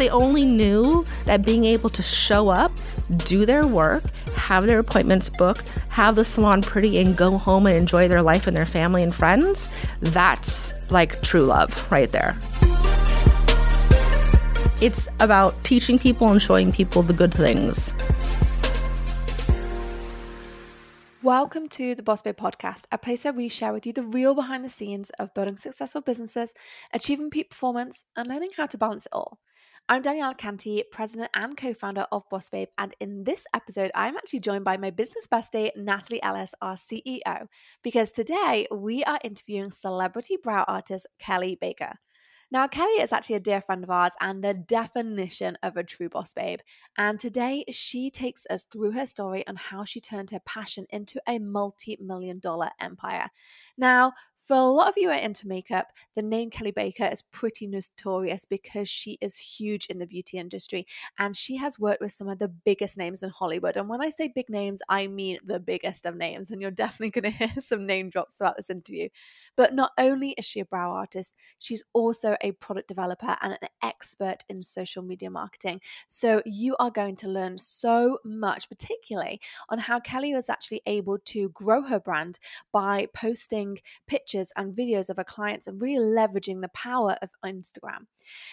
they only knew that being able to show up, do their work, have their appointments booked, have the salon pretty, and go home and enjoy their life and their family and friends, that's like true love right there. It's about teaching people and showing people the good things. Welcome to the Boss Babe podcast, a place where we share with you the real behind the scenes of building successful businesses, achieving peak performance, and learning how to balance it all. I'm Danielle Canty, president and co founder of Boss Babe, and in this episode, I'm actually joined by my business bestie, Natalie Ellis, our CEO, because today we are interviewing celebrity brow artist Kelly Baker. Now, Kelly is actually a dear friend of ours and the definition of a true boss babe. And today she takes us through her story on how she turned her passion into a multi million dollar empire. Now, for a lot of you who are into makeup, the name Kelly Baker is pretty notorious because she is huge in the beauty industry and she has worked with some of the biggest names in Hollywood. And when I say big names, I mean the biggest of names. And you're definitely going to hear some name drops throughout this interview. But not only is she a brow artist, she's also a product developer and an expert in social media marketing. So you are going to learn so much, particularly on how Kelly was actually able to grow her brand by posting pictures and videos of our clients and really leveraging the power of Instagram.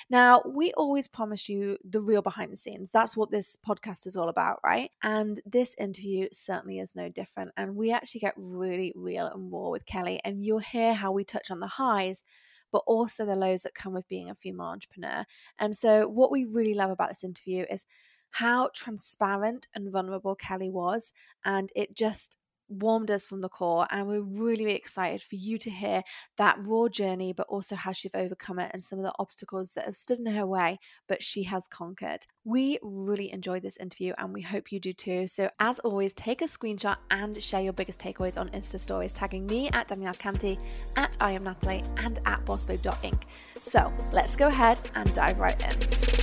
Now, we always promise you the real behind the scenes. That's what this podcast is all about, right? And this interview certainly is no different. And we actually get really real and raw with Kelly, and you'll hear how we touch on the highs but also the lows that come with being a female entrepreneur. And so, what we really love about this interview is how transparent and vulnerable Kelly was. And it just warmed us from the core and we're really, excited for you to hear that raw journey but also how she's overcome it and some of the obstacles that have stood in her way but she has conquered. We really enjoyed this interview and we hope you do too. So as always take a screenshot and share your biggest takeaways on insta stories tagging me at danielle canty at i am natalie and at bossbabe.inc so let's go ahead and dive right in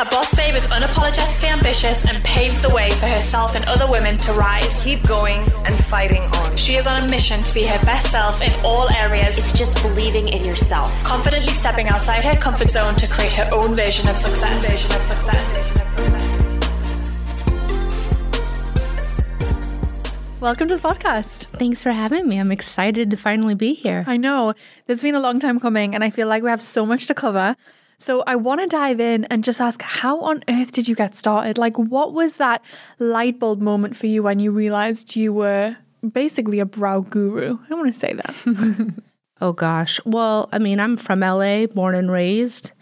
a boss babe is unapologetically ambitious and paves the way for herself and other women to rise. Keep going and fighting on. She is on a mission to be her best self in all areas. It's just believing in yourself. Confidently stepping outside her comfort zone to create her own vision of success. Vision of success. Welcome to the podcast. Thanks for having me. I'm excited to finally be here. I know. This has been a long time coming, and I feel like we have so much to cover. So I want to dive in and just ask how on earth did you get started? Like, what was that light bulb moment for you when you realized you were basically a brow guru? I want to say that. oh, gosh. Well, I mean, I'm from LA, born and raised,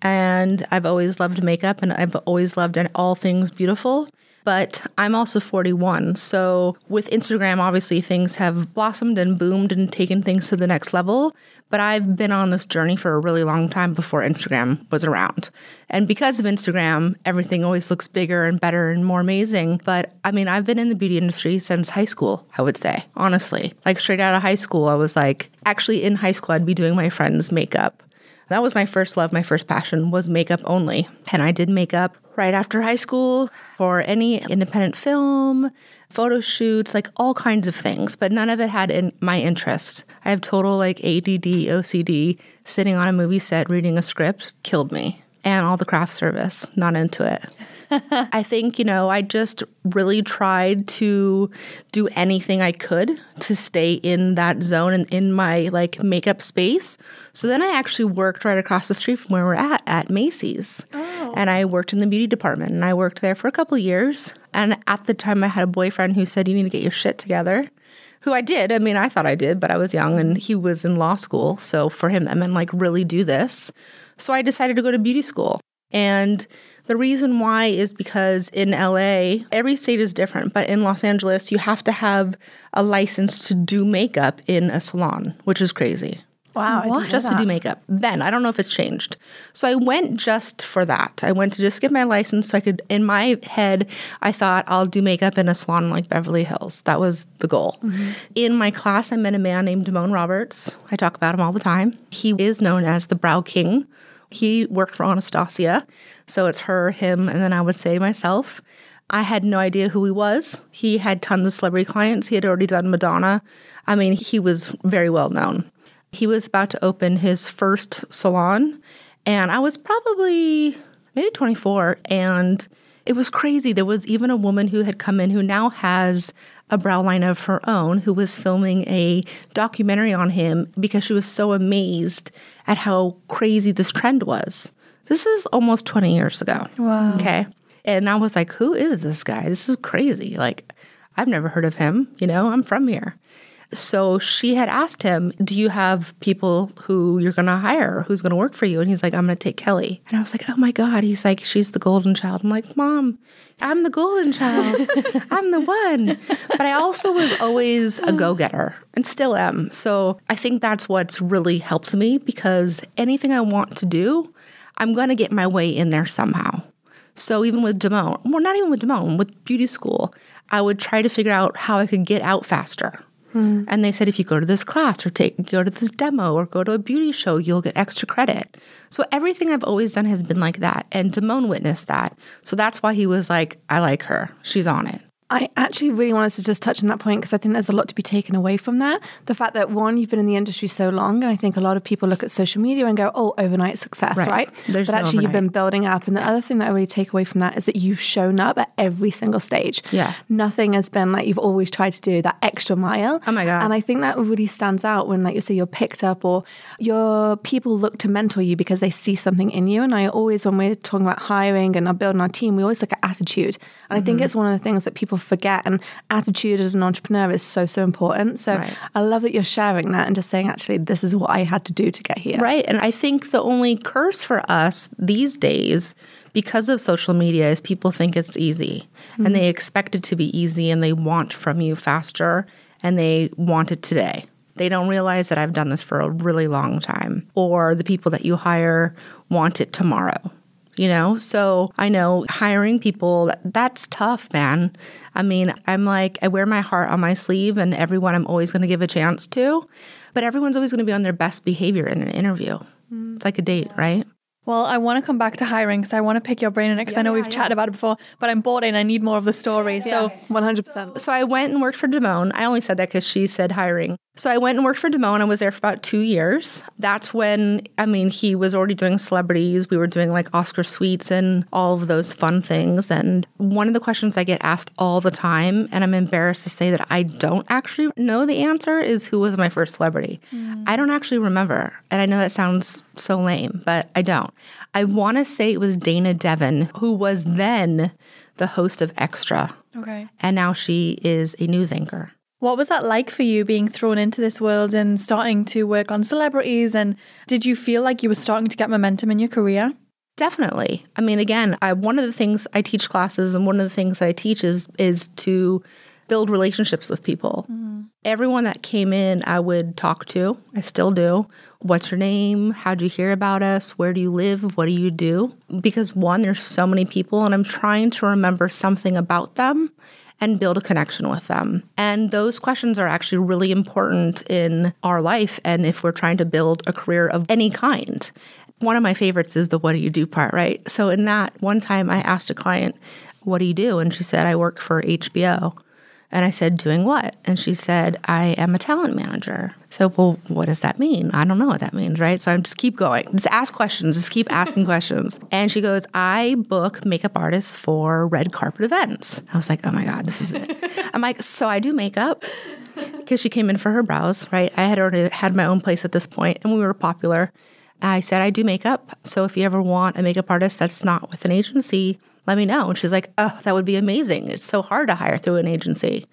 and I've always loved makeup and I've always loved all things beautiful but I'm also 41. So with Instagram, obviously things have blossomed and boomed and taken things to the next level. But I've been on this journey for a really long time before Instagram was around. And because of Instagram, everything always looks bigger and better and more amazing. But I mean, I've been in the beauty industry since high school, I would say, honestly. Like straight out of high school, I was like, actually in high school, I'd be doing my friends' makeup. That was my first love, my first passion was makeup only. And I did makeup right after high school for any independent film, photo shoots, like all kinds of things, but none of it had in my interest. I have total like ADD, OCD, sitting on a movie set reading a script killed me. And all the craft service, not into it. I think, you know, I just really tried to do anything I could to stay in that zone and in my like makeup space. So then I actually worked right across the street from where we're at at Macy's. Oh. And I worked in the beauty department and I worked there for a couple years. And at the time I had a boyfriend who said you need to get your shit together who I did. I mean, I thought I did, but I was young and he was in law school. So for him, that meant like really do this. So I decided to go to beauty school. And the reason why is because in LA, every state is different, but in Los Angeles, you have to have a license to do makeup in a salon, which is crazy. Wow, just to do makeup. Then I don't know if it's changed. So I went just for that. I went to just get my license so I could in my head I thought I'll do makeup in a salon like Beverly Hills. That was the goal. Mm-hmm. In my class I met a man named Damone Roberts. I talk about him all the time. He is known as the Brow King. He worked for Anastasia. So it's her, him, and then I would say myself. I had no idea who he was. He had tons of celebrity clients. He had already done Madonna. I mean, he was very well known. He was about to open his first salon, and I was probably maybe 24. And it was crazy. There was even a woman who had come in who now has a brow line of her own who was filming a documentary on him because she was so amazed at how crazy this trend was. This is almost 20 years ago. Wow. Okay. And I was like, who is this guy? This is crazy. Like, I've never heard of him. You know, I'm from here. So she had asked him, Do you have people who you're going to hire? Who's going to work for you? And he's like, I'm going to take Kelly. And I was like, Oh my God. He's like, She's the golden child. I'm like, Mom, I'm the golden child. I'm the one. But I also was always a go getter and still am. So I think that's what's really helped me because anything I want to do, I'm going to get my way in there somehow. So even with Damone, well, not even with Damone, with beauty school, I would try to figure out how I could get out faster. Hmm. And they said if you go to this class or take go to this demo or go to a beauty show, you'll get extra credit. So everything I've always done has been like that. And Damone witnessed that. So that's why he was like, I like her. She's on it. I actually really wanted to just touch on that point because I think there's a lot to be taken away from that. The fact that one, you've been in the industry so long, and I think a lot of people look at social media and go, "Oh, overnight success," right? right? There's but no actually, overnight. you've been building up. And the other thing that I really take away from that is that you've shown up at every single stage. Yeah. nothing has been like you've always tried to do that extra mile. Oh my God. And I think that really stands out when, like you say, you're picked up or your people look to mentor you because they see something in you. And I always, when we're talking about hiring and building our team, we always look at attitude. And I think mm-hmm. it's one of the things that people forget. And attitude as an entrepreneur is so, so important. So Right. I love that you're sharing that and just saying, actually, this is what I had to do to get here. Right. And I think the only curse for us these days, because of social media, is people think it's easy and mm-hmm. they expect it to be easy and they want from you faster and they want it today. They don't realize that I've done this for a really long time, or the people that you hire want it tomorrow. You know, so I know hiring people, that's tough, man. I mean, I'm like, I wear my heart on my sleeve, and everyone I'm always going to give a chance to, but everyone's always going to be on their best behavior in an interview. It's like a date, right? Well, I want to come back to hiring because I want to pick your brain on it because I know we've chatted about it before, but I'm bored and I need more of the story. So 100%. So I went and worked for Damone. I only said that because she said hiring. So I went and worked for Damone. I was there for about two years. That's when, I mean, he was already doing celebrities. We were doing like Oscar suites and all of those fun things. And one of the questions I get asked all the time, and I'm embarrassed to say that I don't actually know the answer, is who was my first celebrity? Mm. I don't actually remember. And I know that sounds so lame, but I don't. I want to say it was Dayna Devon, who was then the host of Extra okay. and now she is a news anchor. What was that like for you being thrown into this world and starting to work on celebrities? And did you feel like you were starting to get momentum in your career? Definitely. I mean, again, I, one of the things I teach classes, and one of the things that I teach is is to build relationships with people. Mm-hmm. Everyone that came in, I would talk to. I still do. What's your name? How'd you hear about us? Where do you live? What do you do? Because one, there's so many people, and I'm trying to remember something about them and build a connection with them. And those questions are actually really important in our life and if we're trying to build a career of any kind. One of my favorites is the what do you do part, right? So in that one time I asked a client, "What do you do?" and she said, "I work for HBO." And I said, Doing what? And she said, I am a talent manager. So, well, what does that mean? I don't know what that means, right? So I just keep going. Just ask questions, just keep asking questions. And she goes, I book makeup artists for red carpet events. I was like, oh my God, this is it. I'm like, so I do makeup because she came in for her brows, right? I had already had my own place at this point and we were popular. I said, I do makeup. So if you ever want a makeup artist that's not with an agency, let me know. And she's like, oh, that would be amazing. It's so hard to hire through an agency.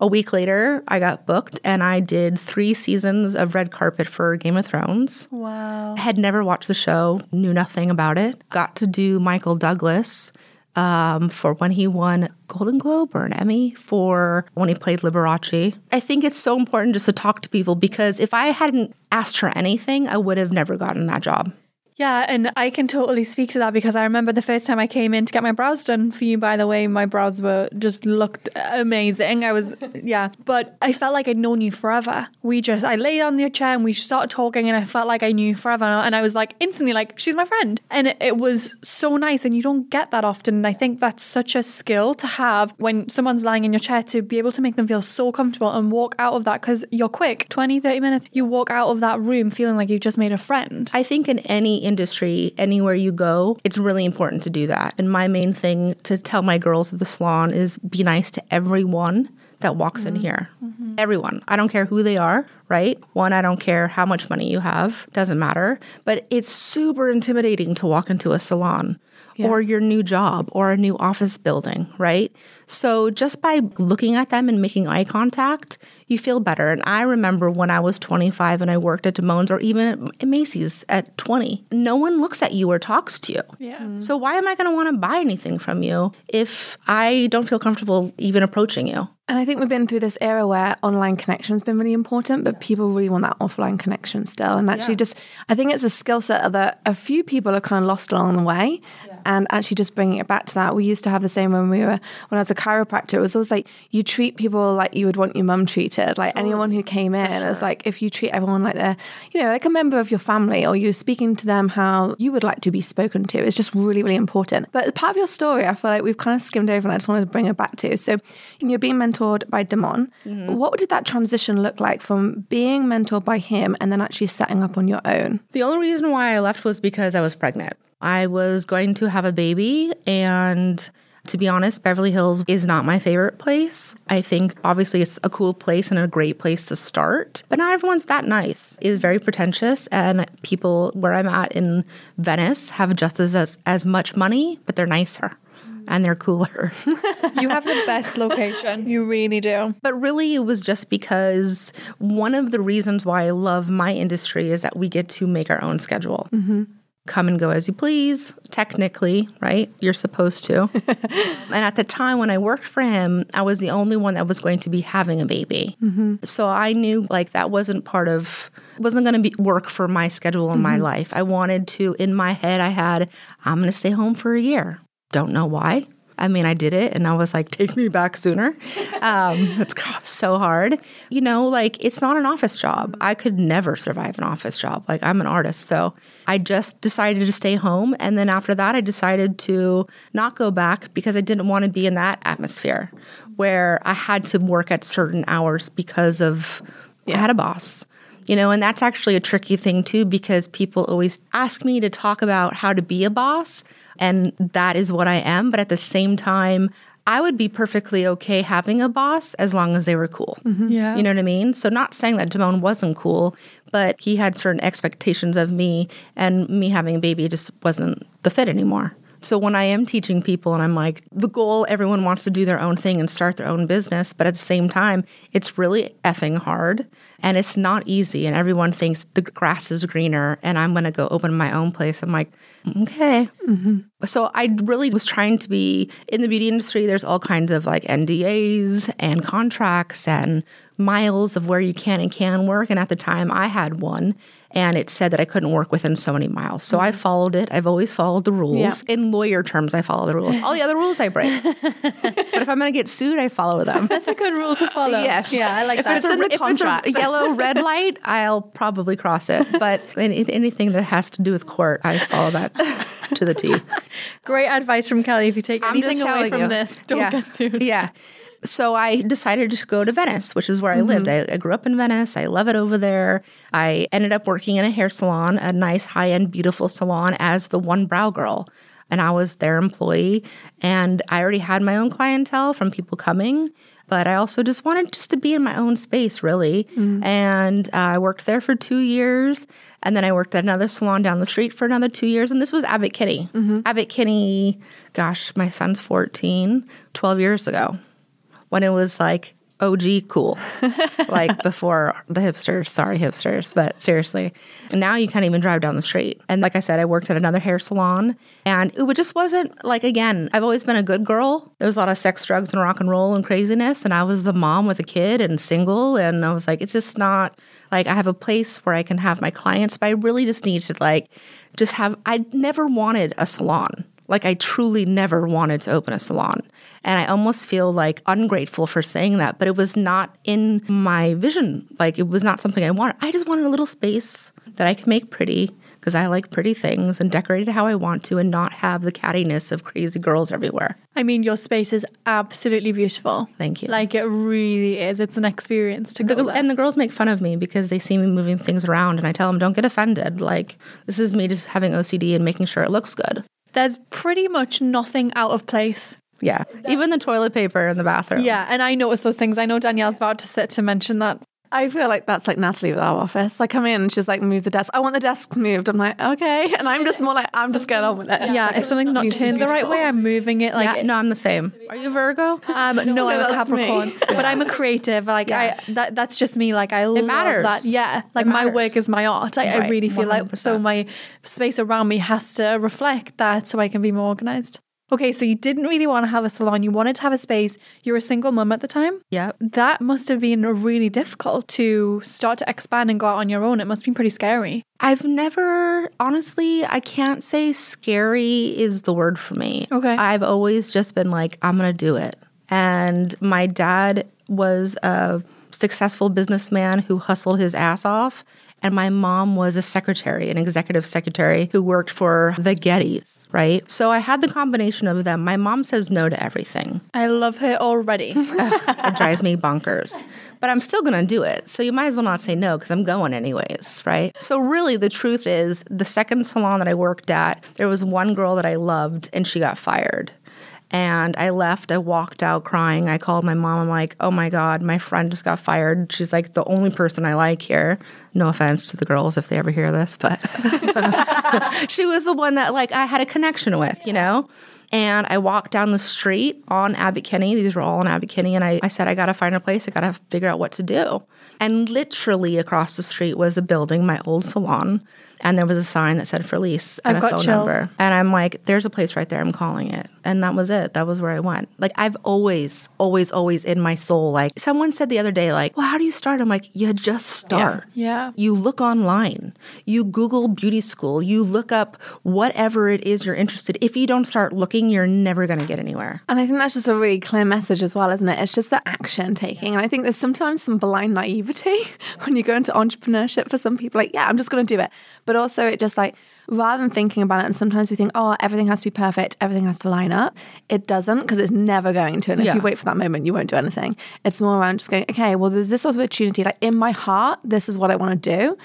A week later, I got booked and I did three seasons of red carpet for Game of Thrones. Wow. I had never watched the show, knew nothing about it. Got to do Michael Douglas um, for when he won Golden Globe or an Emmy for when he played Liberace. I think it's so important just to talk to people because if I hadn't asked her anything, I would have never gotten that job. Yeah, and I can totally speak to that because I remember the first time I came in to get my brows done for you, by the way, my brows were just looked amazing. I was, yeah, but I felt like I'd known you forever. We just, I laid on your chair and we started talking and I felt like I knew you forever. And I was like, instantly, like, she's my friend. And it, it was so nice. And you don't get that often. And I think that's such a skill to have when someone's lying in your chair to be able to make them feel so comfortable and walk out of that because you're quick 20, 30 minutes, you walk out of that room feeling like you've just made a friend. I think in any industry, anywhere you go, it's really important to do that. And my main thing to tell my girls at the salon is be nice to everyone that walks in mm-hmm. here. Mm-hmm. Everyone. I don't care who they are, right? One, I don't care how much money you have, doesn't matter. But it's super intimidating to walk into a salon or your new job or a new office building, right? So just by looking at them and making eye contact, you feel better. And I remember when I was 25 and I worked at Damone's or even at Macy's at 20, no one looks at you or talks to you. Yeah. Mm-hmm. So why am I going to want to buy anything from you if I don't feel comfortable even approaching you? And I think we've been through this era where online connection has been really important, but people really want that offline connection still. And actually, just I think it's a skill set that a few people have kind of lost along the way. And actually, just bringing it back to that, we used to have the same when we were when I was a chiropractor. It was always like you treat people like you would want your mum treated. Like oh, anyone who came in, it was like if you treat everyone like they're you know like a member of your family, or you're speaking to them how you would like to be spoken to. It's just really really important. But part of your story, I feel like we've kind of skimmed over, and I just wanted to bring it back to. So you're being mentored by Damone. Mm-hmm. What did that transition look like from being mentored by him and then actually setting up on your own? The only reason why I left was because I was pregnant. I was going to have a baby, and to be honest, Beverly Hills is not my favorite place. I think obviously it's a cool place and a great place to start, but not everyone's that nice. It is very pretentious, and people where I'm at in Venice have just as, as much money, but they're nicer and they're cooler. You have the best location. You really do. But really, it was just because one of the reasons why I love my industry is that we get to make our own schedule. Mm-hmm. Come and go as you please, technically, right? You're supposed to. and at the time when I worked for him, I was the only one that was going to be having a baby. Mm-hmm. So I knew like that wasn't part of, wasn't going to be work for my schedule in my mm-hmm. life. I wanted to, in my head, I had, I'm going to stay home for a year. Don't know why. I mean, I did it and I was like, take me back sooner. Um, it's so hard. You know, like it's not an office job. I could never survive an office job. Like I'm an artist. So I just decided to stay home. And then after that, I decided to not go back because I didn't want to be in that atmosphere where I had to work at certain hours because of, I had a boss you know and that's actually a tricky thing too because people always ask me to talk about how to be a boss and that is what i am but at the same time i would be perfectly okay having a boss as long as they were cool. Mm-hmm. Yeah. you know what i mean? So not saying that Damone wasn't cool but he had certain expectations of me and me having a baby just wasn't the fit anymore so when I am teaching people and I'm like, the goal, everyone wants to do their own thing and start their own business, but at the same time, it's really effing hard and it's not easy. And everyone thinks the grass is greener and I'm going to go open my own place. I'm like, okay. Mm-hmm. So I really was trying to be in the beauty industry. There's all kinds of like NDAs and contracts and miles of where you can and can work. And at the time, I had one, and it said that I couldn't work within so many miles. So I mm-hmm. followed it. I've always followed the rules. Yeah. In lawyer terms, I follow the rules. All the other rules I break. but if I'm going to get sued, I follow them. That's a good rule to follow. Yes. Yeah, I like if that. It's a, in the if it's contract. a yellow red light, I'll probably cross it. But any, anything that has to do with court, I follow that to the T. Great advice from Kelly. If you take I'm anything away from you. this, don't yeah. get sued. Yeah. So I decided to go to Venice, which is where I lived. Mm-hmm. I, I grew up in Venice. I love it over there. I ended up working in a hair salon, a nice, high end, beautiful salon, as the one brow girl. And I was their employee. And I already had my own clientele from people coming. But I also just wanted just to be in my own space, really. Mm. And uh, I worked there for two years. And then I worked at another salon down the street for another two years. And this was Abbott Kinney. Mm-hmm. Abbott Kinney, gosh, my son's 14, 12 years ago when it was like OG cool, like before the hipsters. Sorry, hipsters, but seriously. And now you can't even drive down the street. And like I said, I worked at another hair salon, and it just wasn't like, again, I've always been a good girl. There was a lot of sex, drugs, and rock and roll and craziness. And I was the mom with a kid and single. And I was like, it's just not like I have a place where I can have my clients, but I really just need to like just have, I never wanted a salon. Like I truly never wanted to open a salon. And I almost feel like ungrateful for saying that, but it was not in my vision. Like it was not something I wanted. I just wanted a little space that I could make pretty, because I like pretty things and decorate it how I want to and not have the cattiness of crazy girls everywhere. I mean, your space is absolutely beautiful. Thank you. Like it really is. It's an experience to go there. and the girls make fun of me because they see me moving things around and I tell them don't get offended. Like this is me just having OCD and making sure it looks good. There's pretty much nothing out of place. Yeah. Even the toilet paper in the bathroom. Yeah, and I notice those things. I know Danielle's about to sit to mention that. I feel like that's like Natalie with our office. I come in and she's like, move the desk. I want the desks moved. I'm like, okay. And I'm just more like, I'm just going on with it. Yeah, if something's not needs to be turned the right way, I'm moving it. Like, Yeah, no, I'm the same. Are you Virgo? um, no, I'm a that's me. Capricorn, but I'm a creative. Like, I that that's just me. Like, I love matters. that. Yeah, like my work is my art. I, I really feel like so my space around me has to reflect that, so I can be more organized. Okay, so you didn't really want to have a salon. You wanted to have a space. You're a single mum at the time. Yeah. That must have been really difficult to start to expand and go out on your own. It must have been pretty scary. I've never, honestly, I can't say scary is the word for me. Okay. I've always just been like, I'm going to do it. And my dad was a successful businessman who hustled his ass off. And my mom was a secretary, an executive secretary who worked for the Gettys, right? So I had the combination of them. My mom says no to everything. I love her already. It drives me bonkers. But I'm still going to do it. So you might as well not say no because I'm going anyways, right? So really, the truth is the second salon that I worked at, there was one girl that I loved and she got fired. And I left. I walked out crying. I called my mom. I'm like, oh my God, my friend just got fired. She's like the only person I like here. No offense to the girls if they ever hear this, but she was the one that like I had a connection with, you know? And I walked down the street on Abbott Kinney. These were all on Abbott Kinney. And I, I said, I got to find a place. I got to figure out what to do. And literally across the street was a building, my old salon. And there was a sign that said for lease and I've a got phone chills. number. And I'm like, there's a place right there. I'm calling it. And that was it. That was where I went. Like, I've always, always, always in my soul, like, someone said the other day, like, well, how do you start? I'm like, you just start. Yeah. You look online, you Google beauty school, you look up whatever it is you're interested. If you don't start looking, you're never going to get anywhere. And I think that's just a really clear message as well, isn't it? It's just the action taking. And I think there's sometimes some blind naivety when you go into entrepreneurship for some people, like, yeah, I'm just going to do it. But also, it just like, rather than thinking about it, and sometimes we think, oh, everything has to be perfect, everything has to line up. It doesn't because it's never going to. And if you wait for that moment, you won't do anything. It's more around just going, okay, well, there's this opportunity. Like in my heart, this is what I want to do.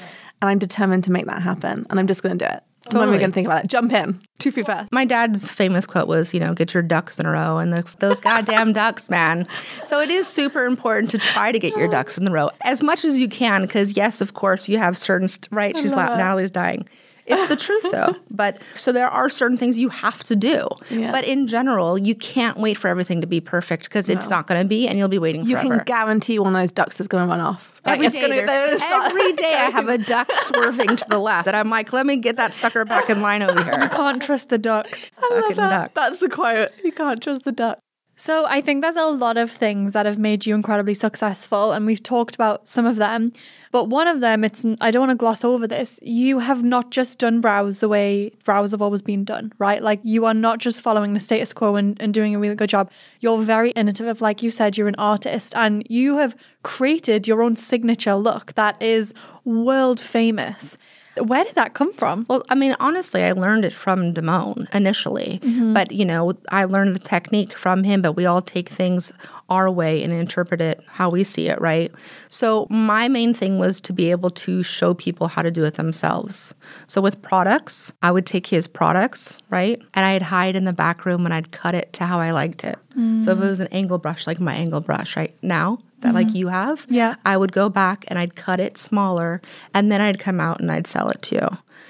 And I'm determined to make that happen. And I'm just going to do it. I'm not even going to think about it. Jump in. Two feet first. My dad's famous quote was, you know, get your ducks in a row, and the, those goddamn ducks, man. So it is super important to try to get your ducks in the row as much as you can, because yes, of course, you have certain st- right. She's Natalie's dying. It's the truth though. But so there are certain things you have to do. Yeah. But in general, you can't wait for everything to be perfect because it's not going to be, and you'll be waiting You forever. You can guarantee one of those ducks is going to run off. like, day, it's gonna, gonna every day I have a duck swerving to the left, and I'm like, let me get that sucker back in line over here. You can't trust the ducks. I Fucking duck. That's the quote. You can't trust the duck. So I think there's a lot of things that have made you incredibly successful, and we've talked about some of them. But one of them, it's I don't want to gloss over this. You have not just done brows the way brows have always been done, right? Like you are not just following the status quo and, and doing a really good job. You're very innovative, like you said, you're an artist, and you have created your own signature look that is world famous. Where did that come from? Well, I mean, honestly, I learned it from Damone initially. Mm-hmm. But, you know, I learned the technique from him, but we all take things our way and interpret it how we see it, right? So, my main thing was to be able to show people how to do it themselves. So, with products, I would take his products, right? And I'd hide in the back room and I'd cut it to how I liked it. So, if it mm. was an angle brush, like my angle brush right now, that like mm-hmm. you have, Yeah. I would go back and I'd cut it smaller and then I'd come out and I'd sell it to you.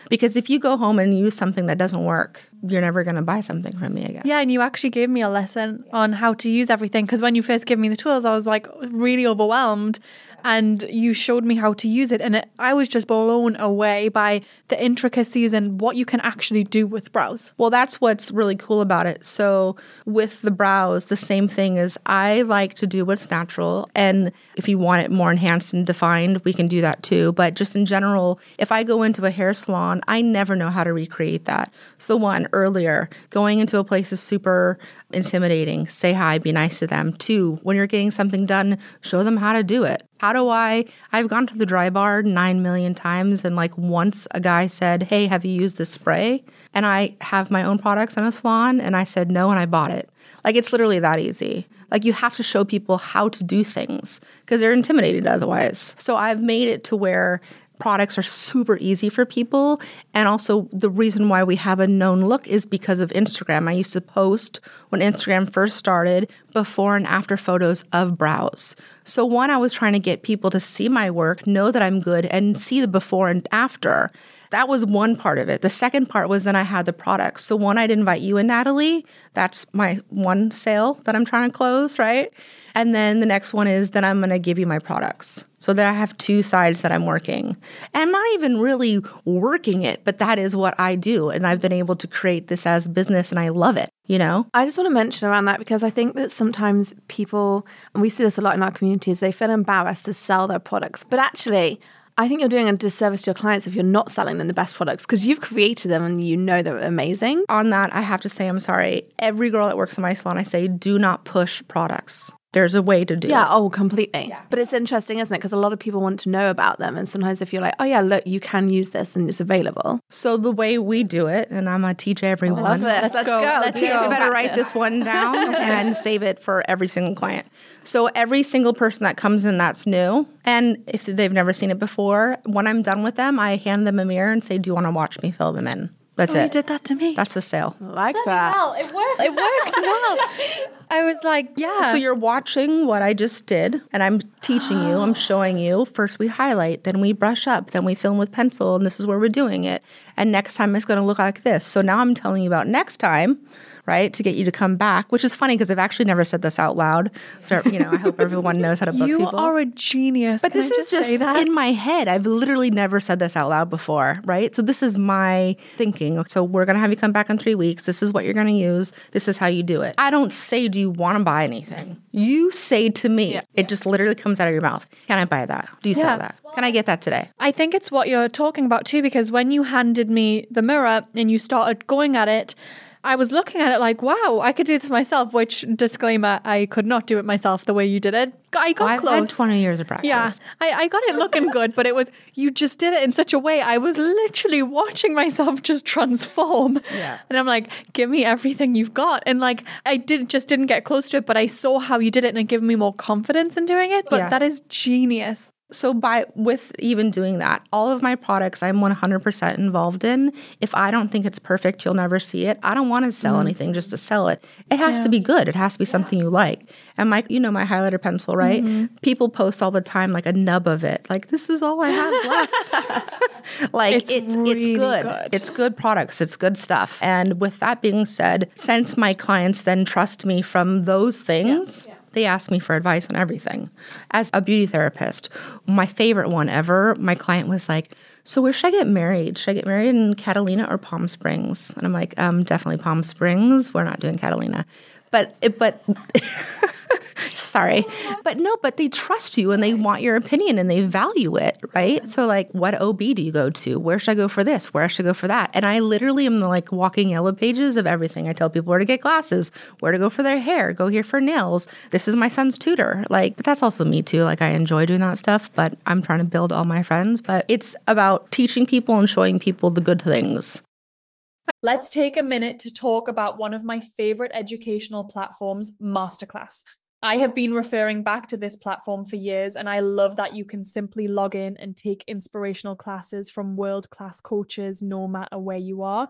Because if you go home and use something that doesn't work, you're never going to buy something from me again. Yeah, and you actually gave me a lesson on how to use everything because when you first gave me the tools, I was like really overwhelmed. And you showed me how to use it, and it, I was just blown away by the intricacies and what you can actually do with brows. Well, that's what's really cool about it. So, with the brows, the same thing is I like to do what's natural. And if you want it more enhanced and defined, we can do that too. But just in general, if I go into a hair salon, I never know how to recreate that. So, one, earlier, going into a place is super intimidating. Say hi, be nice to them. Two, when you're getting something done, show them how to do it. How do I? I've gone to the dry bar nine million times, and like once a guy said, Hey, have you used this spray? And I have my own products in a salon, and I said no, and I bought it. Like it's literally that easy. Like you have to show people how to do things because they're intimidated otherwise. So I've made it to where products are super easy for people. And also, the reason why we have a known look is because of Instagram. I used to post when Instagram first started before and after photos of brows. So, one, I was trying to get people to see my work, know that I'm good, and see the before and after. That was one part of it. The second part was then I had the products. So, one, I'd invite you and Natalie. That's my one sale that I'm trying to close, right? And then the next one is that I'm going to give you my products so that I have two sides that I'm working. And I'm not even really working it, but that is what I do. And I've been able to create this as business and I love it, you know? I just want to mention around that because I think that sometimes people, and we see this a lot in our communities, they feel embarrassed to sell their products. But actually, I think you're doing a disservice to your clients if you're not selling them the best products because you've created them and you know they're amazing. On that, I have to say, I'm sorry. Every girl that works in my salon, I say, do not push products. There's a way to do Yeah, it. oh, completely. But it's interesting, isn't it? Because a lot of people want to know about them. And sometimes if you're like, oh, yeah, look, you can use this and it's available. So the way we do it, and I'm gonna teach everyone. Love this. Let's, go. Let's you guys go. better write this one down and save it for every single client. So every single person that comes in that's new, and if they've never seen it before, when I'm done with them, I hand them a mirror and say, "Do you want to watch me fill them in?" That's Oh, you did that to me. That's the sale. Like that. it worked. It worked as well. I was like, yeah. So you're watching what I just did, and I'm teaching you. I'm showing you. First we highlight, then we brush up, then we film with pencil, and this is where we're doing it. And next time it's going to look like this. So now I'm telling you about next time, right? To get you to come back, which is funny because I've actually never said this out loud. So you know, I hope everyone knows how to book you people. You are a genius. But Can this I is just that? in my head. I've literally never said this out loud before, right? So this is my thinking. So we're gonna have you come back in three weeks. This is what you're gonna use. This is how you do it. I don't say, do you want to buy anything? You say to me. It just literally comes out of your mouth. Can I buy that? Do you Yeah. sell that? Can I get that today? I think it's what you're talking about too, because when you handed me the mirror and you started going at it, I was looking at it like, wow, I could do this myself. Which disclaimer, I could not do it myself the way you did it. I got I've close. had 20 years of practice. Yeah, I, I got it looking good, but it was you just did it in such a way. I was literally watching myself just transform. Yeah. and I'm like, give me everything you've got. And like, I did just didn't get close to it, but I saw how you did it, and it gave me more confidence in doing it. But Yeah. that is genius. So by with even doing that, all of my products I'm 100% involved in. If I don't think it's perfect, you'll never see it. I don't want to sell mm-hmm. anything just to sell it. It has to be good. It has to be something you like. And my you know my highlighter pencil, right? Mm-hmm. People post all the time like a nub of it. Like this is all I have left. like It's it's it's, good. good. It's good products. It's good stuff. And with that being said, since my clients then trust me from those things, they ask me for advice on everything. As a beauty therapist, my favorite one ever, my client was like, So where should I get married? Should I get married in Catalina or Palm Springs? And I'm like, um, definitely Palm Springs. We're not doing Catalina. But but sorry. But no, but they trust you and they want your opinion and they value it, right? So like what OB do you go to? Where should I go for this? Where should I go for that? And I literally am the like walking yellow pages of everything. I tell people where to get glasses, where to go for their hair, go here for nails. This is my son's tutor. Like, but that's also me too. Like I enjoy doing that stuff, but I'm trying to build all my friends. But it's about teaching people and showing people the good things. Let's take a minute to talk about one of my favorite educational platforms, Masterclass. I have been referring back to this platform for years, and I love that you can simply log in and take inspirational classes from world class coaches no matter where you are.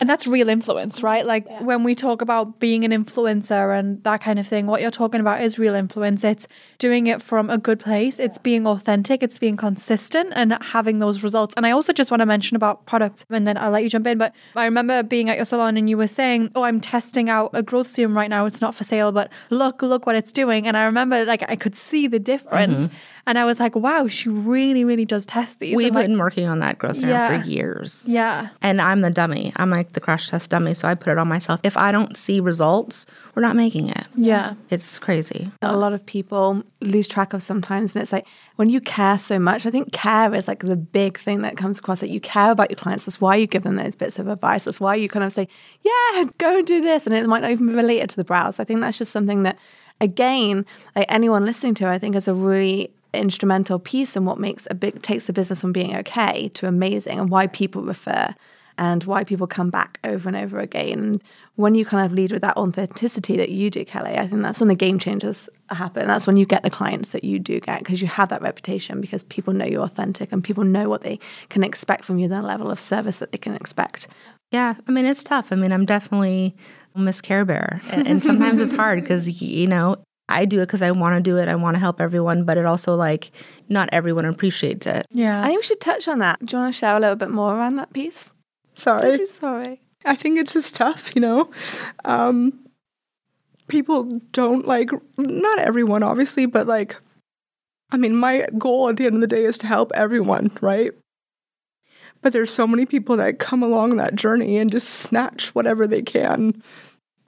And that's real influence, right? Like when we talk about being an influencer and that kind of thing, what you're talking about is real influence. It's doing it from a good place, it's being authentic, it's being consistent and having those results. And I also just want to mention about products and then I'll let you jump in. But I remember being at your salon and you were saying, Oh, I'm testing out a growth serum right now. It's not for sale, but look, look what it's doing. And I remember like I could see the difference. Mm-hmm. And I was like, wow, she really, really does test these. We've like, been working on that growth serum Yeah. for years. yeah. And I'm the dummy. I'm like the crash test dummy. So I put it on myself. If I don't see results, we're not making it. Yeah. It's crazy. a lot of people lose track of sometimes and it's like when you care so much i think care is like the big thing that comes across that you care about your clients that's why you give them those bits of advice that's why you kind of say yeah go and do this and it might not even be related to the brows i think that's just something that again like anyone listening to i think is a really instrumental piece in what makes a big takes the business from being okay to amazing and why people refer and why people come back over and over again. And when you kind of lead with that authenticity that you do, Kelly, I think that's when the game changes happen. That's when you get the clients that you do get because you have that reputation because people know you're authentic and people know what they can expect from you, the level of service that they can expect. Yeah, I mean it's tough. I mean I'm definitely Miss Care Bear, and, and sometimes it's hard because you know I do it because I want to do it. I want to help everyone, but it also like not everyone appreciates it. Yeah. I think we should touch on that. Do you want to share a little bit more around that piece? Sorry. Sorry. I think it's just tough, you know. Um, people don't like not everyone, obviously, but like, I mean, my goal at the end of the day is to help everyone, right? But there's so many people that come along that journey and just snatch whatever they can.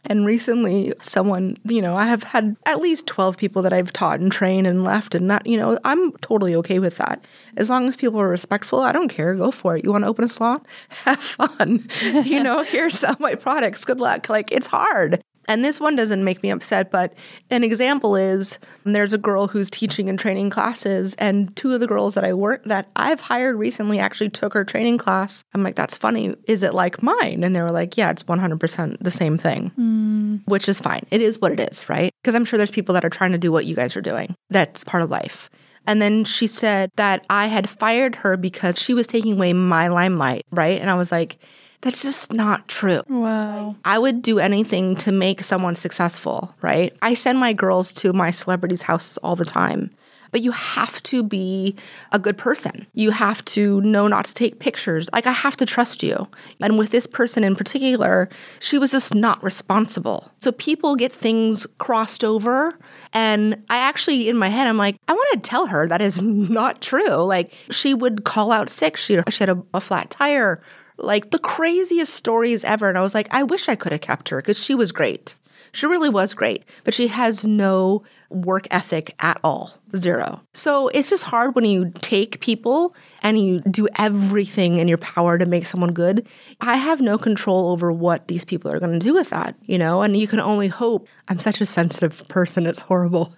And recently, someone, you know, I have had at least 12 people that I've taught and trained and left, and that, you know, I'm totally okay with that. As long as people are respectful, I don't care. Go for it. You want to open a salon? Have fun. you know, here's my products. Good luck. Like, it's hard. And this one doesn't make me upset, but an example is there's a girl who's teaching and training classes, and two of the girls that I work that I've hired recently actually took her training class. I'm like, that's funny. Is it like mine? And they were like, yeah, it's 100% the same thing, hmm. which is fine. It is what it is, right? Because I'm sure there's people that are trying to do what you guys are doing. That's part of life. And then she said that I had fired her because she was taking away my limelight, right? And I was like, that's just not true. wow. I would do anything to make someone successful, right? I send my girls to my celebrities' house all the time. But you have to be a good person. You have to know not to take pictures. Like, I have to trust you. And with this person in particular, she was just not responsible. So people get things crossed over. And I actually, in my head, I'm like, I want to tell her that is not true. Like, she would call out sick. She, she had a, a flat tire like the craziest stories ever. And I was like, I wish I could have kept her because she was great. She really was great, but she has no work ethic at all. Zero. So it's just hard when you take people and you do everything in your power to make someone good. I have no control over what these people are going to do with that, you know, and you can only hope. I'm such a sensitive person, it's horrible.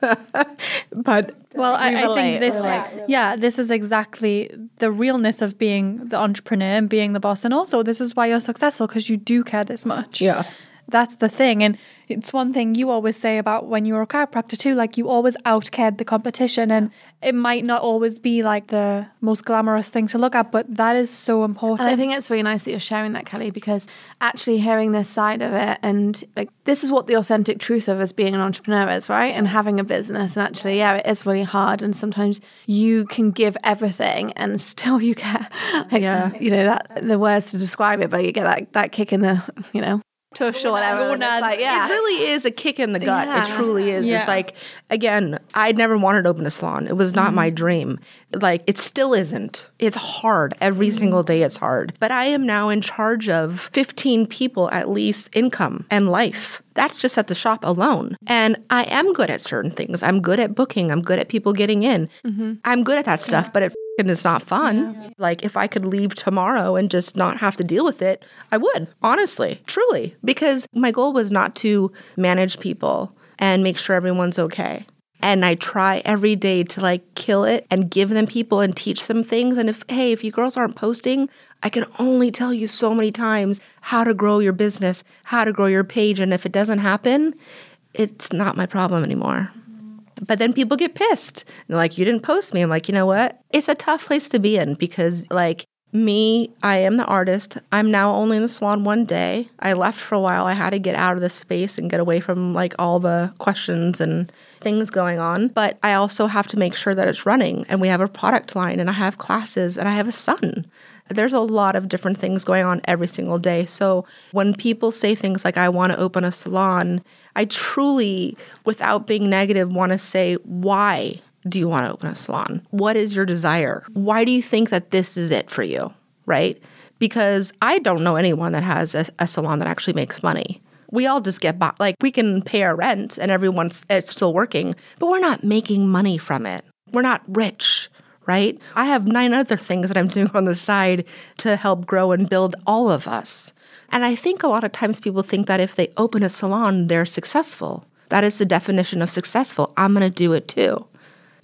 but Well, I, I think this, relate. yeah, this is exactly the realness of being the entrepreneur and being the boss. And also, this is why you're successful because you do care this much. Yeah. That's the thing. And it's one thing you always say about when you were a chiropractor too, like you always outcared the competition. And it might not always be like the most glamorous thing to look at, but that is so important. And I think it's really nice that you're sharing that, Kelly, because actually hearing this side of it and like this is what the authentic truth of us being an entrepreneur is, right? And having a business. And actually, yeah, it is really hard. And sometimes you can give everything and still you get like, Yeah. you know, that the words to describe it, but you get that that kick in the, you know, tush or whatever. it's like, yeah. It really is a kick in the gut. Yeah. It truly is. Yeah. It's like, again, I'd never wanted to open a salon. It was not my mm-hmm. dream. Like, it still isn't. It's hard. Every mm-hmm. single day it's hard. But I am now in charge of 15 people at least income and life. That's just at the shop alone. And I am good at certain things. I'm good at booking. I'm good at people getting in. Mm-hmm. I'm good at that stuff, but it and it's not fun. Like if I could leave tomorrow and just not have to deal with it, I would, honestly, truly, because my goal was not to manage people and make sure everyone's okay. and I try every day to like kill it and give them people and teach them things. And if, hey, if you girls aren't posting, I can only tell you so many times how to grow your business, how to grow your page. And if it doesn't happen, it's not my problem anymore. But then people get pissed. They're like, you didn't post me. I'm like, you know what? It's a tough place to be in because, like, me, I am the artist. I'm now only in the salon one day. I left for a while. I had to get out of this space and get away from like all the questions and things going on. But I also have to make sure that it's running and we have a product line and I have classes and I have a son. There's a lot of different things going on every single day. So when people say things like, I want to open a salon, I truly, without being negative, want to say, why? do you want to open a salon? What is your desire? Why do you think that this is it for you? Right? Because I don't know anyone that has a, a salon that actually makes money. We all just get by, like we can pay our rent and everyone's it's still working, but we're not making money from it. We're not rich, right? I have nine other things that I'm doing on the side to help grow and build all of us. And I think a lot of times people think that if they open a salon, they're successful. That is the definition of successful. I'm going to do it too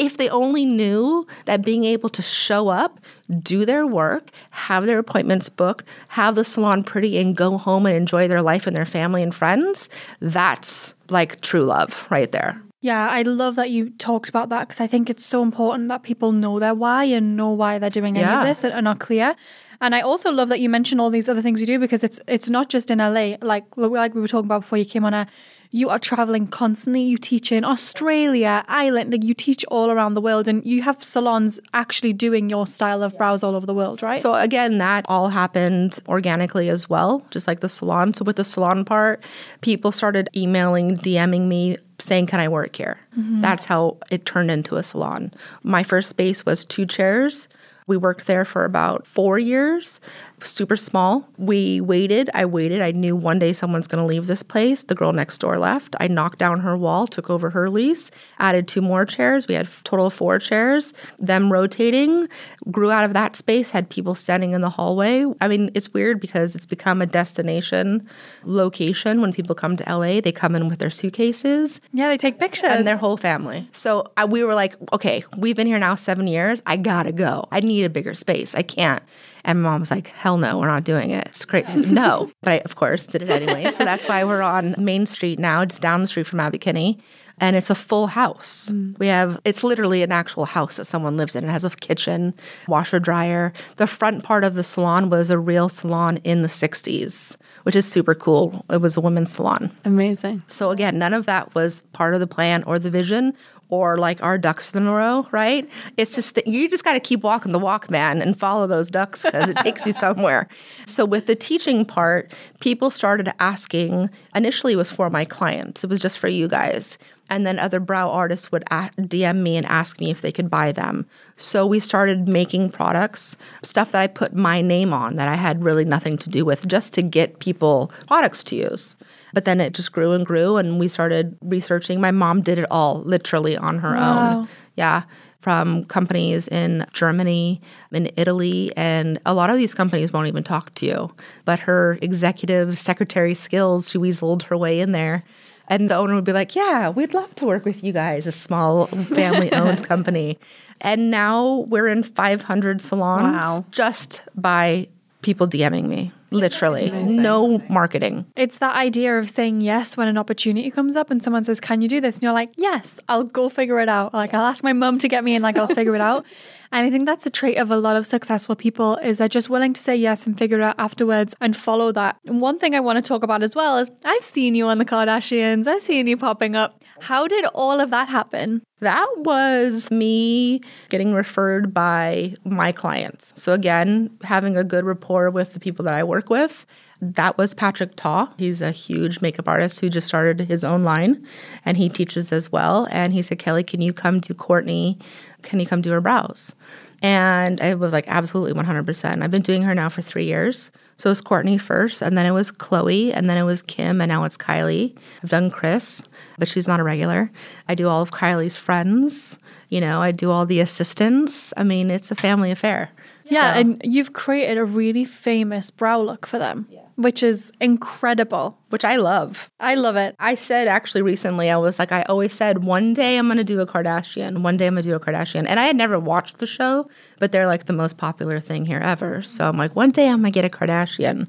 if they only knew that being able to show up, do their work, have their appointments booked, have the salon pretty, and go home and enjoy their life and their family and friends, that's like true love right there. Yeah, I love that you talked about that because I think it's so important that people know their why and know why they're doing any Yeah. of this and are not clear. And I also love that you mentioned all these other things you do because it's it's not just in LA. Like like we were talking about before you came on air. You are traveling constantly. You teach in Australia, Ireland. Like you teach all around the world, and you have salons actually doing your style of brows all over the world, right? So again, that all happened organically as well, just like the salon. So with the salon part, people started emailing, DMing me saying, "Can I work here?" Mm-hmm. That's how it turned into a salon. My first space was two chairs. We worked there for about four years, super small. We waited. I waited. I knew one day someone's going to leave this place. The girl next door left. I knocked down her wall, took over her lease, added two more chairs. We had a total of four chairs, them rotating, grew out of that space, had people standing in the hallway. I mean, it's weird because it's become a destination location. When people come to LA, they come in with their suitcases yeah, they take pictures. and their whole family. So uh, we were like, okay, we've been here now seven years. I gotta go. I need a bigger space. I can't. And my mom was like, hell no, we're not doing it. It's great. no. But I, of course, did it anyway. So that's why we're on Main Street now. It's down the street from Abbot Kinney. And it's a full house. Mm. We have, it's literally an actual house that someone lives in. It has a kitchen, washer, dryer. The front part of the salon was a real salon in the 60s, which is super cool. It was a women's salon. Amazing. So again, none of that was part of the plan or the vision or like our ducks in a row, right? It's just that you just got to keep walking the walk, man, and follow those ducks because it takes you somewhere. So with the teaching part, people started asking. Initially, it was for my clients. It was just for you guys. And then other brow artists would DM me and ask me if they could buy them. So we started making products, stuff that I put my name on that I had really nothing to do with, just to get people products to use. But then it just grew and grew, and we started researching. My mom did it all literally on her own. Yeah. From companies in Germany, in Italy, and a lot of these companies won't even talk to you. But her executive secretary skills, she weaseled her way in there. And the owner would be like, Yeah, we'd love to work with you guys, a small family owned company. And now we're in 500 salons Wow. just by people DMing me, literally. No marketing. It's that idea of saying yes when an opportunity comes up and someone says, Can you do this? And you're like, Yes, I'll go figure it out. Like, I'll ask my mum to get me in, like, I'll figure it out. And I think that's a trait of a lot of successful people is they're just willing to say yes and figure out afterwards and follow that. And one thing I want to talk about as well is I've seen you on the Kardashians, I've seen you popping up. How did all of that happen? That was me getting referred by my clients. So, again, having a good rapport with the people that I work with. That was Patrick Ta. He's a huge makeup artist who just started his own line and he teaches as well. And he said, Kelley, can you come do Kourtney? Can you come do her brows? And I was like, absolutely 100%. I've been doing her now for three years. So it was Kourtney first, and then it was Khloé, and then it was Kim, and now it's Kylie. I've done Kris, but she's not a regular. I do all of Kylie's friends. You know, I do all the assistants. I mean, it's a family affair. Yeah, So- and you've created a really famous brow look for them, which is incredible. which I love. I love it. I said actually recently, I was like, I always said one day I'm going to do a Kardashian. One day I'm going to do a Kardashian. And I had never watched the show, but they're like the most popular thing here ever. So I'm like, one day I'm going to get a Kardashian.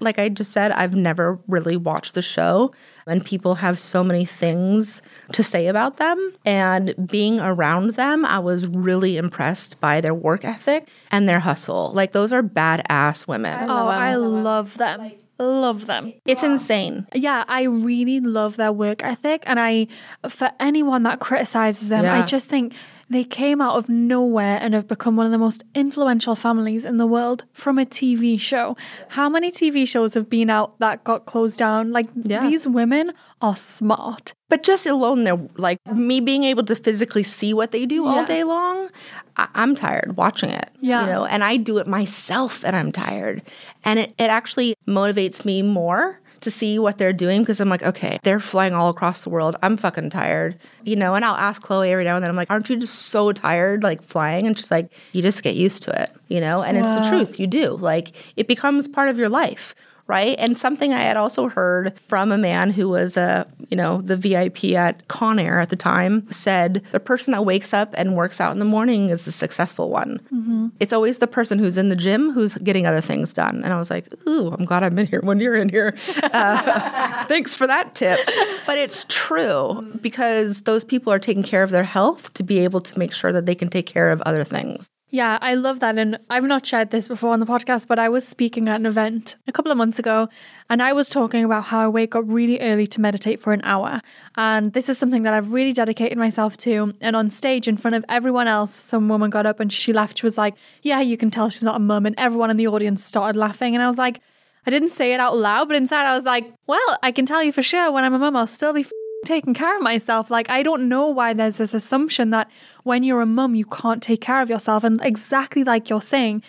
Like I just said, I've never really watched the show, and people have so many things to say about them. And being around them, I was really impressed by their work ethic and their hustle. Like, those are badass women. Oh, I love them. Love them. It's insane. Yeah, I really love their work ethic. And I, for anyone that criticizes them, I just think they came out of nowhere and have become one of the most influential families in the world from a TV show. How many TV shows have been out that got closed down? Like, Yeah. these women are smart. But just alone, they're like me being able to physically see what they do all day long. I- I'm tired watching it. Yeah. you know, and I do it myself, and I'm tired, and it it actually motivates me more to see what they're doing because I'm like, okay, they're flying all across the world. I'm fucking tired, you know. And I'll ask Khloé every now and then. I'm like, aren't you just so tired, like flying? And she's like, you just get used to it, you know. And it's the truth. You do. Like it becomes part of your life right? And something I had also heard from a man who was a, you know, the VIP at Conair at the time said the person that wakes up and works out in the morning is the successful one. It's always the person who's in the gym who's getting other things done. And I was like, ooh, I'm glad I'm in here when you're in here. Uh, thanks for that tip. But it's true because those people are taking care of their health to be able to make sure that they can take care of other things. Yeah, I love that. And I've not shared this before on the podcast, but I was speaking at an event a couple of months ago and I was talking about how I wake up really early to meditate for an hour. And this is something that I've really dedicated myself to. And on stage, in front of everyone else, some woman got up and she left. She was like, Yeah, you can tell she's not a mum. And everyone in the audience started laughing. And I was like, I didn't say it out loud, but inside I was like, Well, I can tell you for sure when I'm a mum, I'll still be. Taking care of myself. Like, I don't know why there's this assumption that when you're a mum, you can't take care of yourself. And exactly like you're saying,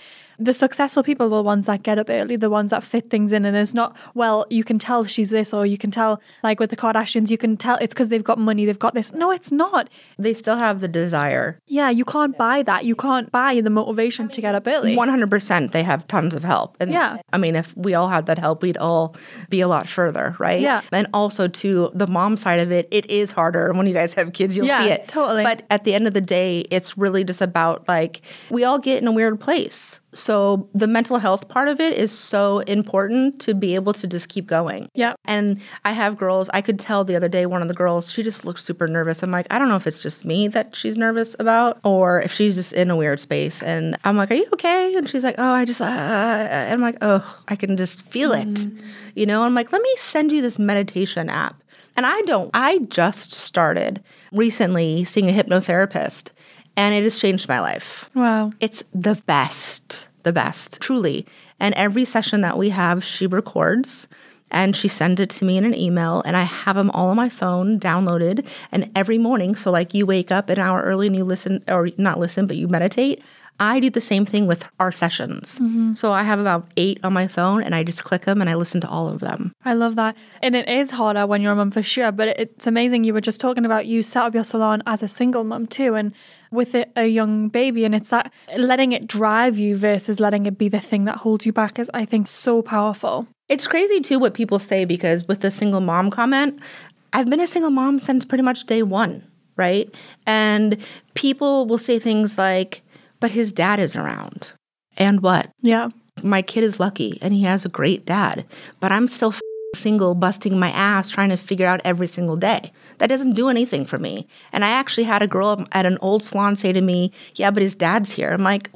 the successful people are the ones that get up early, the ones that fit things in. And it's not, well, you can tell she's this, or you can tell, like with the Kardashians, you can tell it's because they've got money, they've got this. No, it's not. They still have the desire. Yeah, you can't buy that. You can't buy the motivation to get up early. 100% they have tons of help. And Yeah. I mean, if we all had that help, we'd all be a lot further, right? Yeah. And also, to the mom side of it, it is harder. When you guys have kids, you'll Yeah, see it. totally. But at the end of the day, it's really just about like, we all get in a weird place. So the mental health part of it is so important to be able to just keep going. Yeah. And I have girls, I could tell the other day, one of the girls, she just looked super nervous. I'm like, I don't know if it's just me that she's nervous about or if she's just in a weird space. And I'm like, Are you okay? And she's like, Oh, I just, uh, and I'm like, Oh, I can just feel it. You know, I'm like, Let me send you this meditation app. And I don't, I just started recently seeing a hypnotherapist and it has changed my life. Wow. It's the best, the best, truly. And every session that we have, she records and she sends it to me in an email, and I have them all on my phone downloaded. And every morning, so like you wake up an hour early and you listen, or not listen, but you meditate. I do the same thing with our sessions. Mm-hmm. So I have about eight on my phone, and I just click them and I listen to all of them. I love that. And it is harder when you're a mum for sure. But it's amazing. You were just talking about you set up your salon as a single mum too. And with a, a young baby. And it's that letting it drive you versus letting it be the thing that holds you back is, I think, so powerful. It's crazy too what people say because with the single mom comment, I've been a single mom since pretty much day one, right? And people will say things like, but his dad is around. And what? Yeah. My kid is lucky and he has a great dad, but I'm still f- single, busting my ass trying to figure out every single day. That doesn't do anything for me. And I actually had a girl at an old salon say to me, Yeah, but his dad's here. I'm like,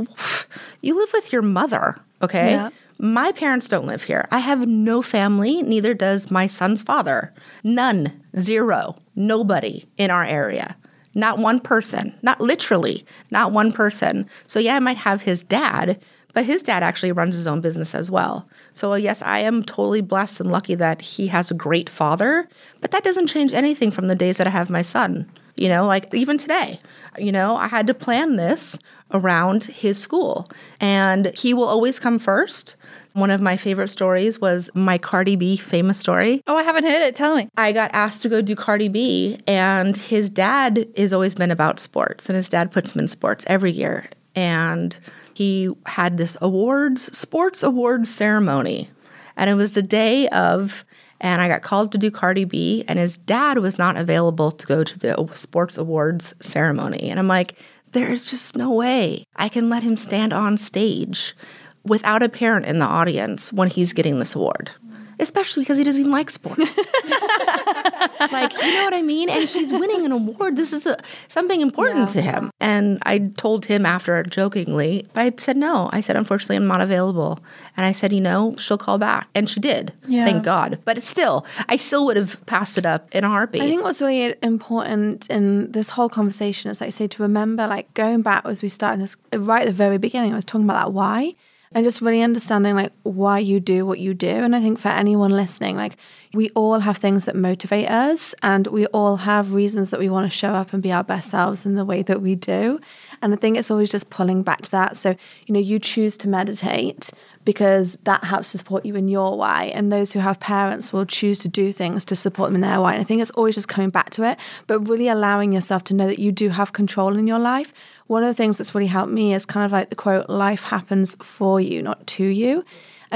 You live with your mother, okay? Yeah. My parents don't live here. I have no family, neither does my son's father. None, zero, nobody in our area. Not one person, not literally, not one person. So, yeah, I might have his dad, but his dad actually runs his own business as well. So, uh, yes, I am totally blessed and lucky that he has a great father, but that doesn't change anything from the days that I have my son. You know, like even today, you know, I had to plan this around his school, and he will always come first. One of my favorite stories was my Cardi B famous story. Oh, I haven't heard it. Tell me. I got asked to go do Cardi B, and his dad has always been about sports, and his dad puts him in sports every year. And he had this awards, sports awards ceremony. And it was the day of, and I got called to do Cardi B, and his dad was not available to go to the sports awards ceremony. And I'm like, there is just no way I can let him stand on stage without a parent in the audience when he's getting this award. Especially because he doesn't even like sport. like, you know what I mean? And he's winning an award. This is a, something important to him. And I told him after jokingly, but I said no. I said, unfortunately, I'm not available. And I said, you know, she'll call back. And she did. Yeah. Thank God. But it's still, I still would have passed it up in a heartbeat. I think what's really important in this whole conversation is, like I say, to remember, like going back as we started this right at the very beginning, I was talking about that why and just really understanding like why you do what you do. And I think for anyone listening, like we all have things that motivate us and we all have reasons that we want to show up and be our best selves in the way that we do. And I think it's always just pulling back to that. So, you know, you choose to meditate because that helps to support you in your why. And those who have parents will choose to do things to support them in their why. And I think it's always just coming back to it, but really allowing yourself to know that you do have control in your life. One of the things that's really helped me is kind of like the quote, life happens for you, not to you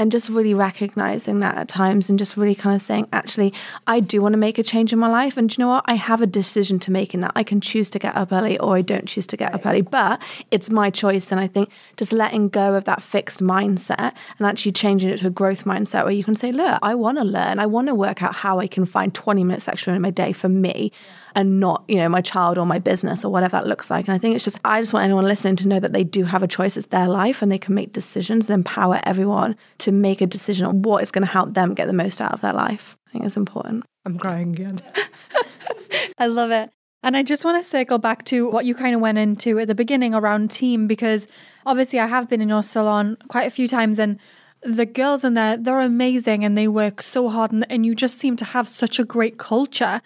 and just really recognizing that at times and just really kind of saying, actually, I do want to make a change in my life. And you know what? I have a decision to make in that. I can choose to get up early or I don't choose to get up early, but it's my choice. And I think just letting go of that fixed mindset and actually changing it to a growth mindset where you can say, look, I want to learn. I want to work out how I can find 20 minutes extra in my day for me and not, you know, my child or my business or whatever that looks like. And I think it's just, I just want anyone listening to know that they do have a choice. It's their life and they can make decisions and empower everyone to make a decision on what is going to help them get the most out of their life. I think it's important. I'm crying again. I love it. And I just want to circle back to what you kind of went into at the beginning around team, because obviously I have been in your salon quite a few times and the girls in there, they're amazing and they work so hard and, and you just seem to have such a great culture.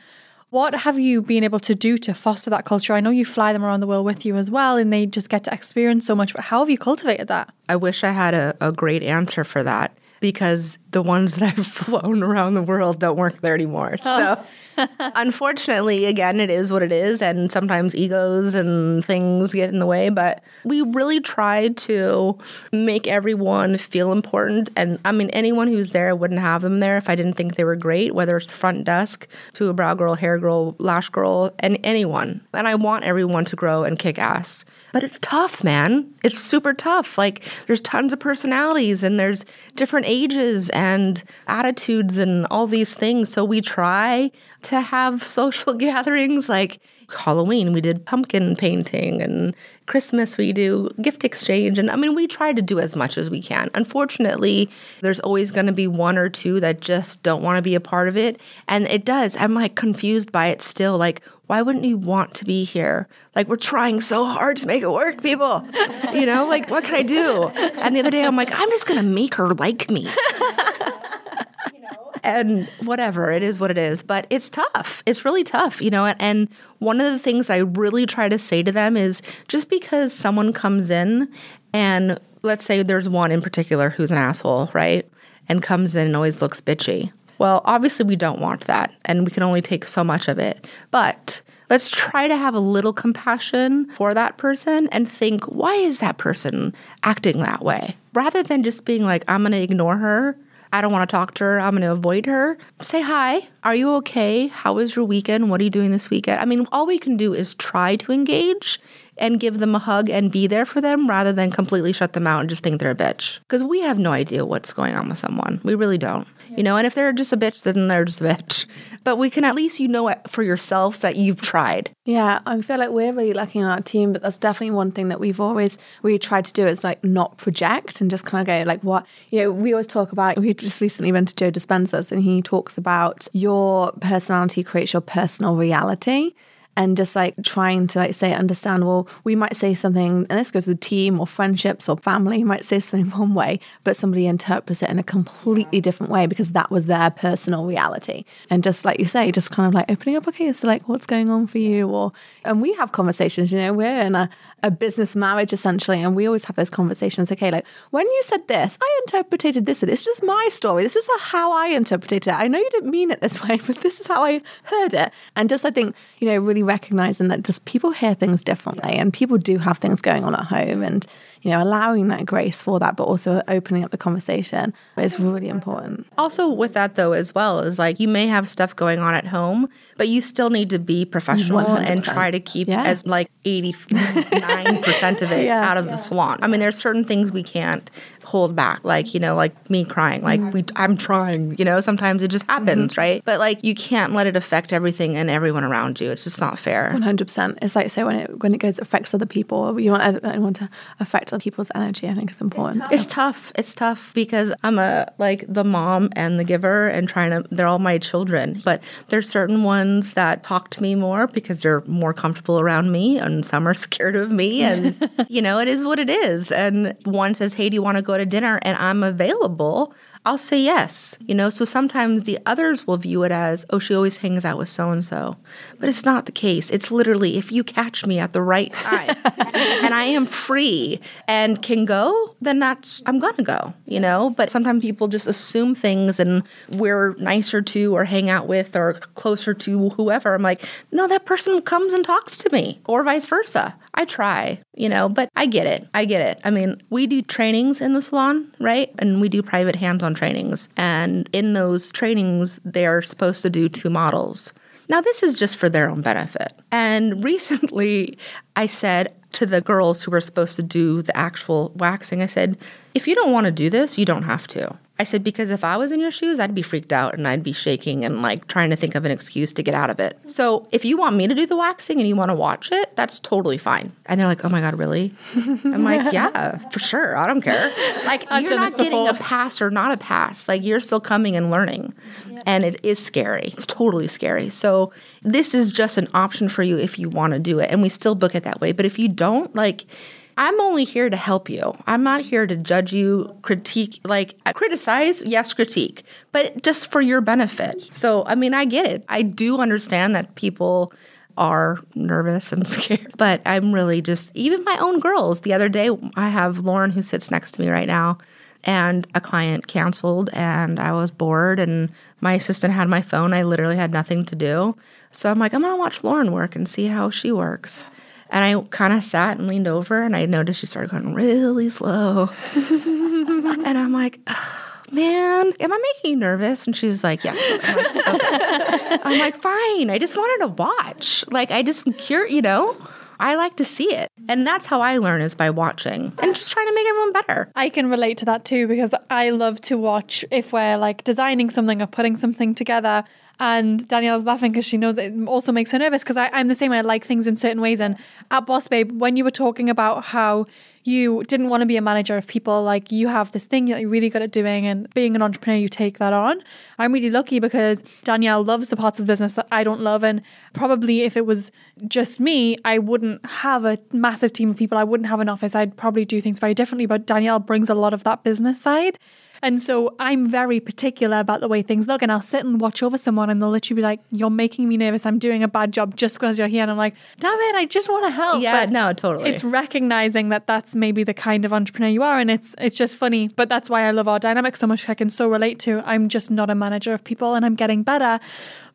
What have you been able to do to foster that culture? I know you fly them around the world with you as well, and they just get to experience so much, but how have you cultivated that? I wish I had a, a great answer for that because the ones that I've flown around the world don't work there anymore. Oh. So, unfortunately, again, it is what it is. And sometimes egos and things get in the way. But we really try to make everyone feel important. And I mean, anyone who's there, wouldn't have them there if I didn't think they were great, whether it's the front desk to a brow girl, hair girl, lash girl, and anyone. And I want everyone to grow and kick ass. But it's tough, man. It's super tough. Like, there's tons of personalities and there's different ages and attitudes and all these things. So we try to have social gatherings like Halloween, we did pumpkin painting, and Christmas, we do gift exchange. And I mean, we try to do as much as we can. Unfortunately, there's always going to be one or two that just don't want to be a part of it. And it does. I'm like confused by it still. Like, why wouldn't you want to be here? Like, we're trying so hard to make it work, people. You know, like, what can I do? And the other day, I'm like, I'm just going to make her like me You know? and whatever it is what it is but it's tough it's really tough you know and one of the things i really try to say to them is just because someone comes in and let's say there's one in particular who's an asshole right and comes in and always looks bitchy well obviously we don't want that and we can only take so much of it but let's try to have a little compassion for that person and think why is that person acting that way rather than just being like i'm going to ignore her I don't want to talk to her. I'm going to avoid her. Say hi. Are you okay? How was your weekend? What are you doing this weekend? I mean, all we can do is try to engage and give them a hug and be there for them rather than completely shut them out and just think they're a bitch. Because we have no idea what's going on with someone. We really don't. You know, and if they're just a bitch, then they're just a bitch. But we can at least you know for yourself that you've tried. Yeah, I feel like we're really lucky in our team, but that's definitely one thing that we've always really tried to do is like not project and just kind of go like what you know. We always talk about. We just recently went to Joe Dispenza's and he talks about your personality creates your personal reality and just like trying to like say understand well we might say something and this goes with team or friendships or family you might say something one way but somebody interprets it in a completely different way because that was their personal reality. And just like you say just kind of like opening up okay so like what's going on for you? Or and we have conversations you know we're in a, a business marriage essentially and we always have those conversations. Okay like when you said this i interpreted this it's just my story. This is how i interpreted it. I know you didn't mean it this way but this is how i heard it. And just i think you know really recognizing that just people hear things differently and people do have things going on at home and you know, allowing that grace for that, but also opening up the conversation is really important. Also, with that though, as well, is like you may have stuff going on at home, but you still need to be professional and 100%. try to keep Yeah. as like 89% of it Yeah. out of the salon. I mean, there's certain things we can't hold back, like, you know, like me crying, like we, mm-hmm. I'm trying, you know, sometimes it just happens, mm-hmm. right? But like you can't let it affect everything and everyone around you. It's just not fair. One hundred percent. It's like so when it when it goes affects other people, you want anyone to affect other people's energy. I think it's important. It's tough. It's tough because I'm a like the mom and the giver and trying to they're all my children. But there's certain ones that talk to me more because they're more comfortable around me and some are scared of me and you know, it is what it is. And one says, Hey, do you want to go to dinner? And I'm available. I'll say yes. You know, so sometimes the others will view it as, oh, she always hangs out with so and so. But it's not the case. It's literally if you catch me at the right time and I am free and can go, then that's, I'm going to go, you know? But sometimes people just assume things and we're nicer to or hang out with or closer to whoever. I'm like, no, that person comes and talks to me or vice versa. I try, you know, but I get it. I get it. I mean, we do trainings in the salon, right? And we do private hands on trainings. And in those trainings, they're supposed to do two models. Now, this is just for their own benefit. And recently, I said to the girls who were supposed to do the actual waxing, I said, if you don't want to do this, you don't have to. I said, because if I was in your shoes, I'd be freaked out and I'd be shaking and like trying to think of an excuse to get out of it. So if you want me to do the waxing and you want to watch it, that's totally fine. And they're like, oh my God, really? I'm like, yeah, for sure. I don't care. Like, I've you're not getting a before. pass or not a pass. Like, you're still coming and learning. And it is scary. It's totally scary. So this is just an option for you if you want to do it. And we still book it that way. But if you don't, like, I'm only here to help you. I'm not here to judge you, critique, like criticize, yes, critique, but just for your benefit. So, I mean, I get it. I do understand that people are nervous and scared, but I'm really just, even my own girls. The other day, I have Lauren who sits next to me right now, and a client canceled, and I was bored, and my assistant had my phone. I literally had nothing to do. So I'm like, I'm gonna watch Lauren work and see how she works. And I kind of sat and leaned over and I noticed she started going really slow. and I'm like, "Ugh, man, am I making you nervous? And she's like, yes. I'm like, "Okay." I'm like, fine. I just wanted to watch. Like, I just cure, you know? I like to see it. And that's how I learn is by watching and just trying to make everyone better. I can relate to that too because I love to watch if we're like designing something or putting something together. And Danielle's laughing because she knows it also makes her nervous because I'm the same. I like things in certain ways. And at Boss Babe, when you were talking about how you didn't want to be a manager of people, like you have this thing that you're really good at doing, and being an entrepreneur, you take that on. I'm really lucky because Danielle loves the parts of the business that I don't love. And probably if it was just me, I wouldn't have a massive team of people. I wouldn't have an office. I'd probably do things very differently. But Danielle brings a lot of that business side. And so I'm very particular about the way things look. And I'll sit and watch over someone and they'll literally be like, You're making me nervous. I'm doing a bad job just because you're here. And I'm like, Damn it, I just want to help. Yeah, But no, totally. It's recognizing that that's maybe the kind of entrepreneur you are. And it's it's just funny. But that's why I love our dynamic so much. I can so relate to. I'm just not a manager of people and I'm getting better.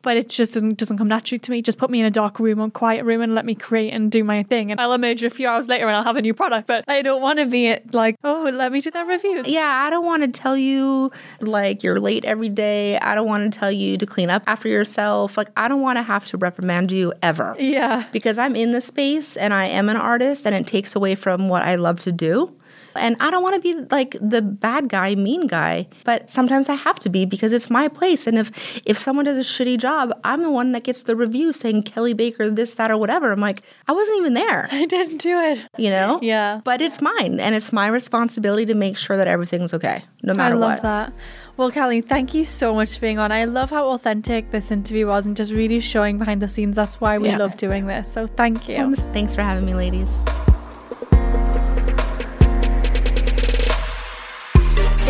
But it just doesn't doesn't come naturally to me. Just put me in a dark room or quiet room and let me create and do my thing. And I'll emerge a few hours later and I'll have a new product. But I don't want to be like, oh, let me do that review. Yeah, I don't want to tell you like you're late every day. I don't want to tell you to clean up after yourself. Like, I don't want to have to reprimand you ever. Yeah. Because I'm in the space and I am an artist and it takes away from what I love to do. And I don't want to be like the bad guy, mean guy, but sometimes I have to be because it's my place. And if if someone does a shitty job, I'm the one that gets the review saying Kelley Baker this, that, or whatever. I'm like, I wasn't even there, I didn't do it. you know? Yeah. But it's mine, and it's my responsibility to make sure that everything's okay, no matter what. I love what. that. Well, Kelley, thank you so much for being on. I love how authentic this interview was and just really showing behind the scenes. That's why we Yeah. love doing this. So thank you. Thanks, thanks for having me, ladies.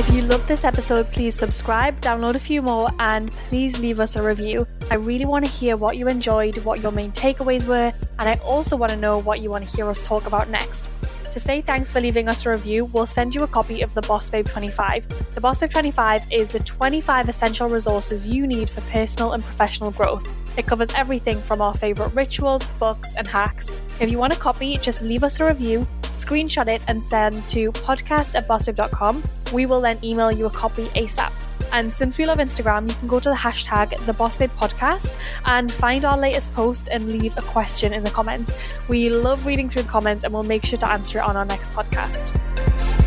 If you loved this episode, please subscribe, download a few more, and please leave us a review. I really want to hear what you enjoyed, what your main takeaways were, and I also want to know what you want to hear us talk about next. To say thanks for leaving us a review, we'll send you a copy of the Boss Babe 25. The Boss Babe 25 is the 25 essential resources you need for personal and professional growth. It covers everything from our favorite rituals, books, and hacks. If you want a copy, just leave us a review screenshot it and send to podcast at bossbabe.com. We will then email you a copy ASAP. And since we love Instagram, you can go to the hashtag the Boss Babe Podcast and find our latest post and leave a question in the comments. We love reading through the comments and we'll make sure to answer it on our next podcast.